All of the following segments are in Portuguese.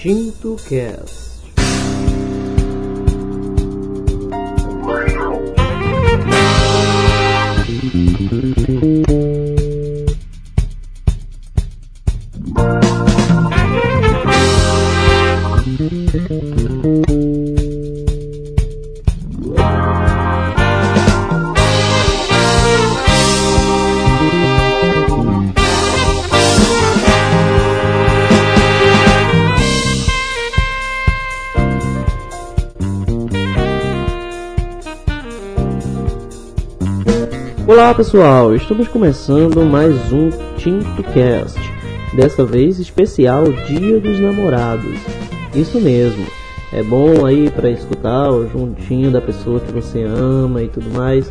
Tinto Cast. Pessoal, estamos começando mais um Tinto Cast. Dessa vez especial Dia dos Namorados. Isso mesmo. É bom aí para escutar o juntinho da pessoa que você ama e tudo mais.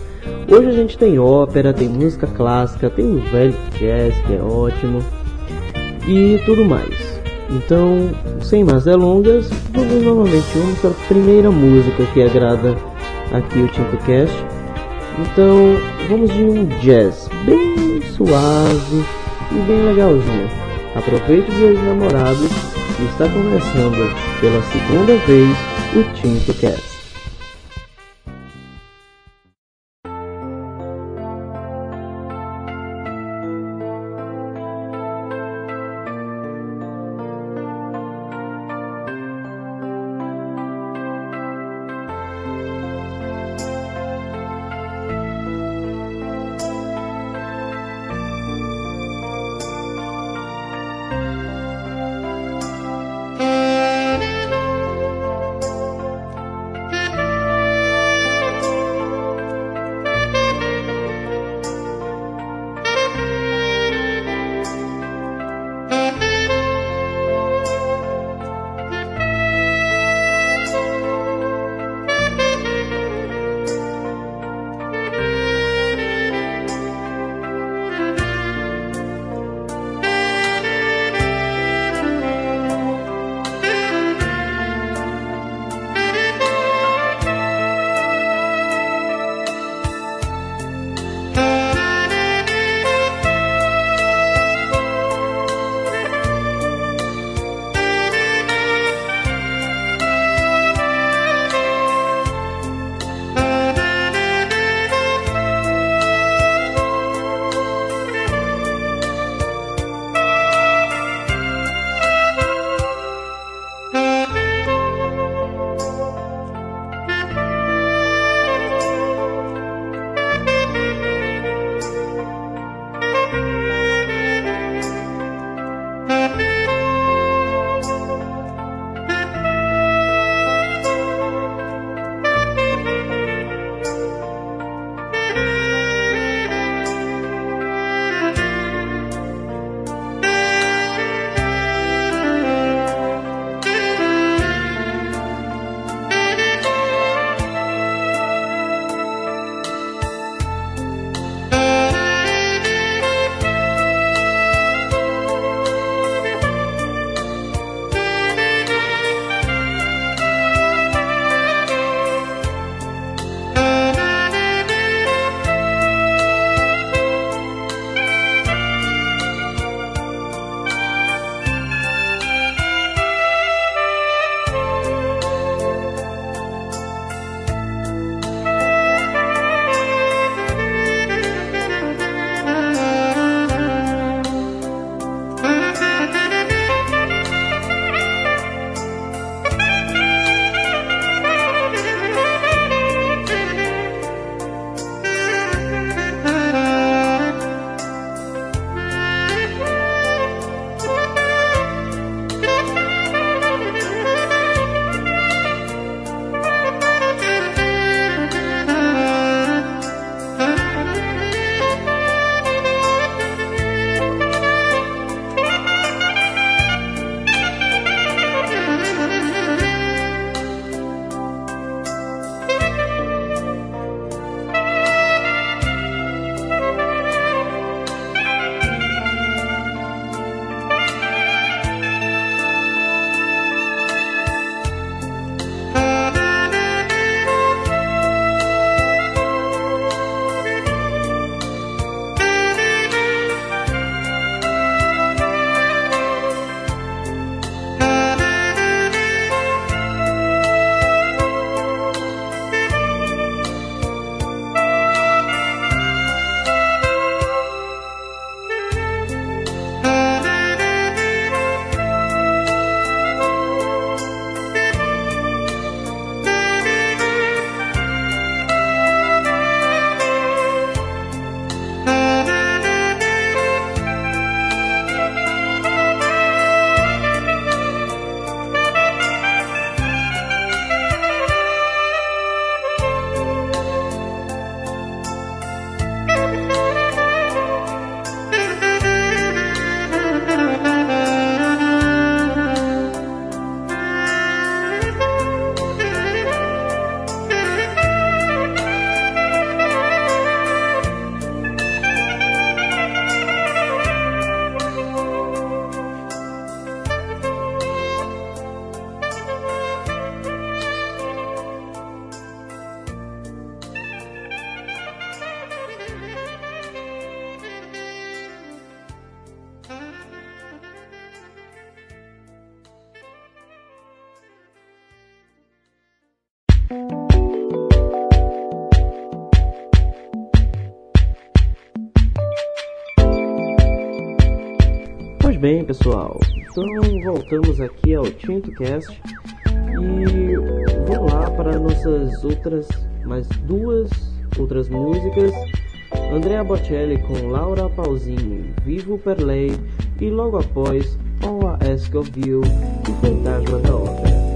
Hoje a gente tem ópera, tem música clássica, tem o velho jazz que é ótimo e tudo mais. Então, sem mais delongas, vamos novamente vamos para a primeira música que agrada aqui o Tinto Cast. Então, vamos de um jazz bem suave e bem legalzinho. Aproveite o dia dos namorados e está começando pela segunda vez o Tinto Cast. Voltamos aqui ao TintoCast e vamos lá para nossas outras, mais duas outras músicas. Andrea Bocelli com Laura Pausini, Vivo per Lei e logo após All I Ask of You e Fantasma da Ópera.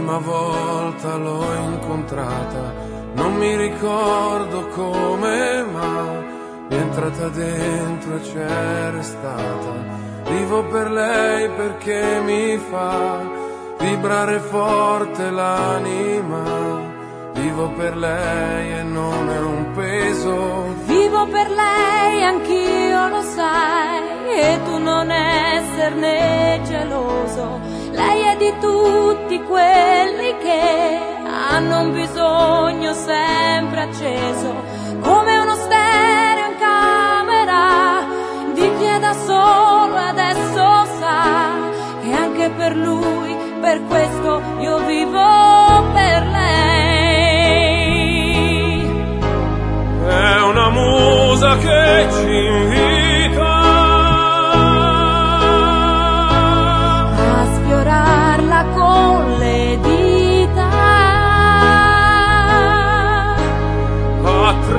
Prima volta l'ho incontrata, non mi ricordo come, ma è entrata dentro e c'è restata. Vivo per lei perché mi fa vibrare forte l'anima. Vivo per lei e non è un peso. Vivo per lei, anch'io lo sai, e tu non esserne geloso. Lei è di tutti quelli che hanno un bisogno sempre acceso, come uno stereo in camera di chi è da solo adesso sa che anche per lui, per questo io vivo per lei. È una musa che ci invita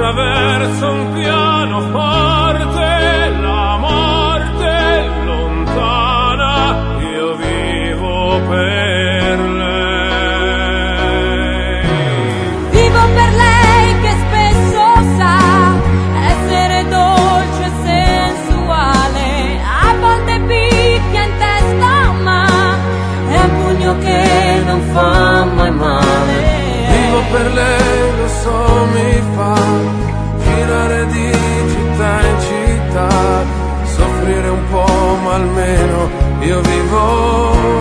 attraverso un piano forte, la morte lontana, io vivo per lei. Vivo per lei che spesso sa essere dolce e sensuale, a volte picchia in testa, ma è un pugno che non fa mai male. Vivo per lei, lo so, mi fa almeno io vivo.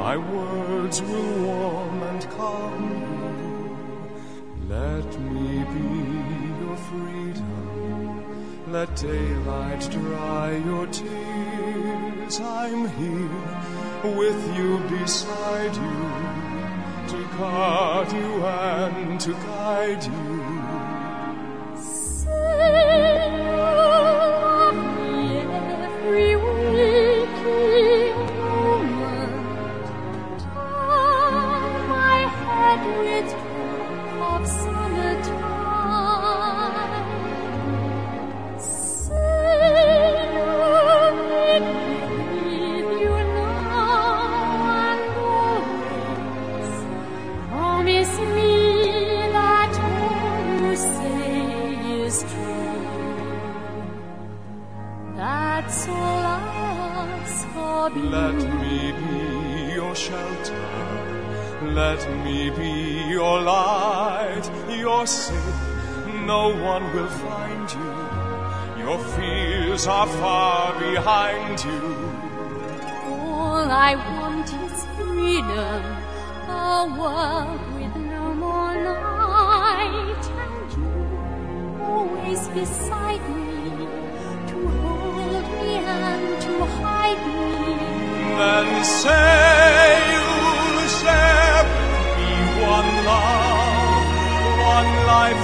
My words will warm and calm you. Let me be your freedom. Let daylight dry your tears. I'm here with you beside you to guard you and to guide you. Are far behind you. All I want is freedom, a world with no more night, and you always beside me to hold me and to hide me. Then share with me one love, one lifetime.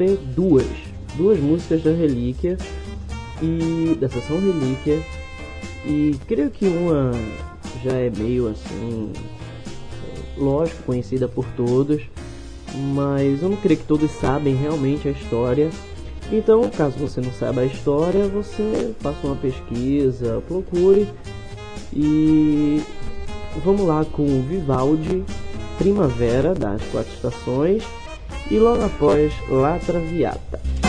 Ter duas, duas músicas da relíquia e da sessão relíquia. E creio que uma já é meio assim, lógico, conhecida por todos, mas eu não creio que todos sabem realmente a história. Então, caso você não saiba a história, você faça uma pesquisa, procure. E Vamos lá com Vivaldi, Primavera das Quatro Estações e logo após La Traviata.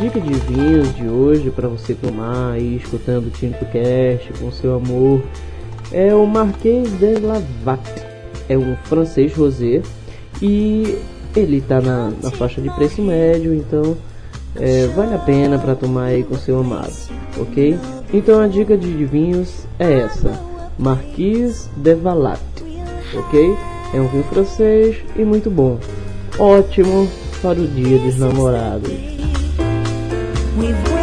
Dica de vinhos de hoje para você tomar aí escutando o Tinto Cast com seu amor é o Marquês de Lavac. É um francês rosé e ele está na, na, faixa de preço médio, então é, vale a pena para tomar aí com seu amado, ok? Então a dica de vinhos é essa, Marquise de Valat, ok? É um vinho francês e muito bom, ótimo para o dia dos namorados. We've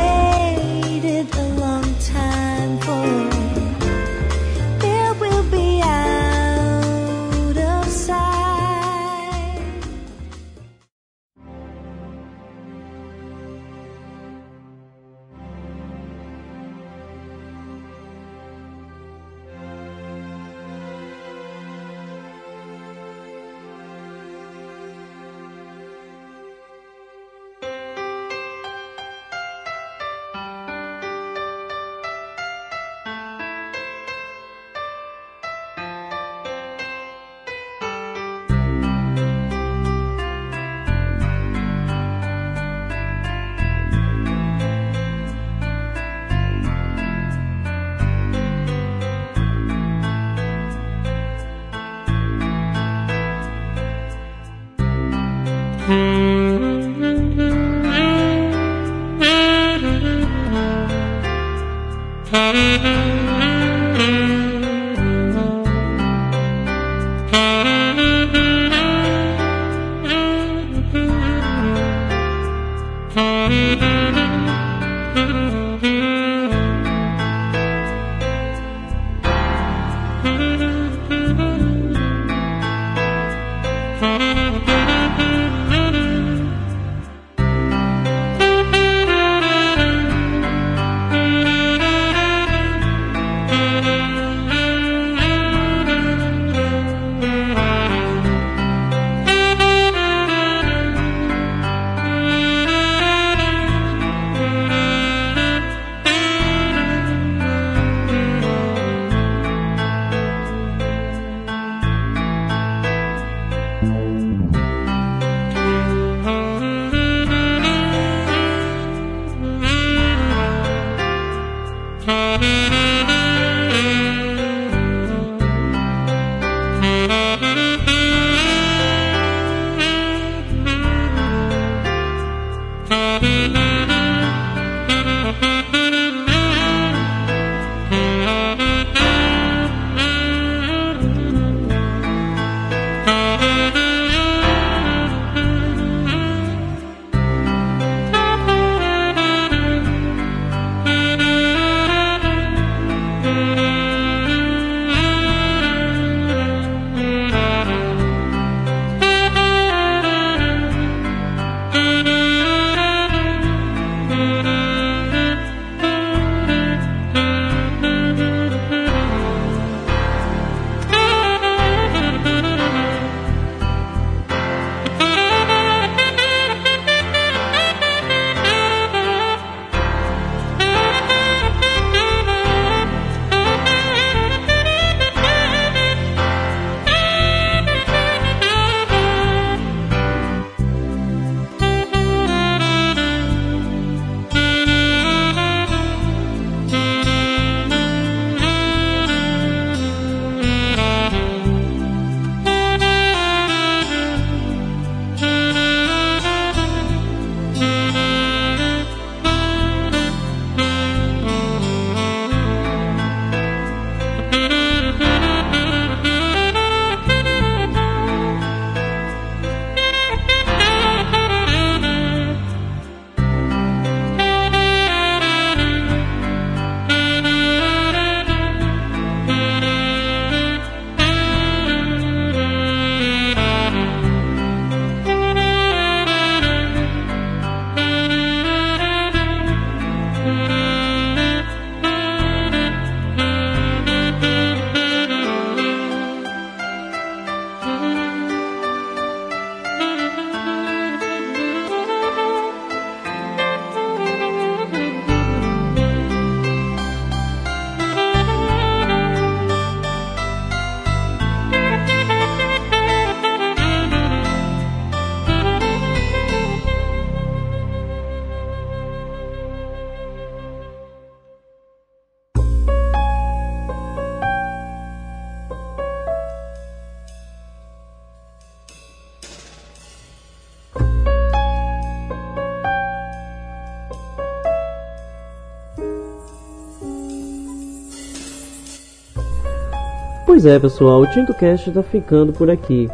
Pois é, pessoal, o TintoCast está ficando por aqui.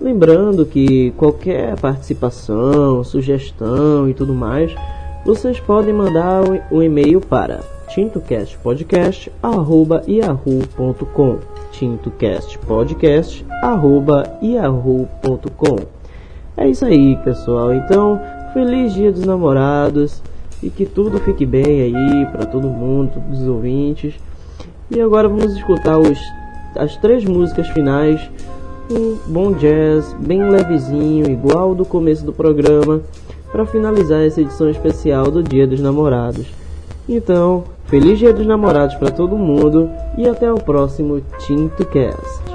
Lembrando que qualquer participação, sugestão e tudo mais, vocês podem mandar o e-mail para tintocastpodcast.yahoo.com tintocastpodcast.yahoo.com É isso aí, pessoal. Então, feliz dia dos namorados e que tudo fique bem aí para todo mundo, todos os ouvintes. E agora vamos escutar os as três músicas finais, um bom jazz bem levezinho, igual do começo do programa, para finalizar essa edição especial do Dia dos Namorados. Então, feliz Dia dos Namorados para todo mundo e até o próximo Tinto Cast.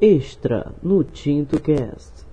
Extra no Tinto Cast.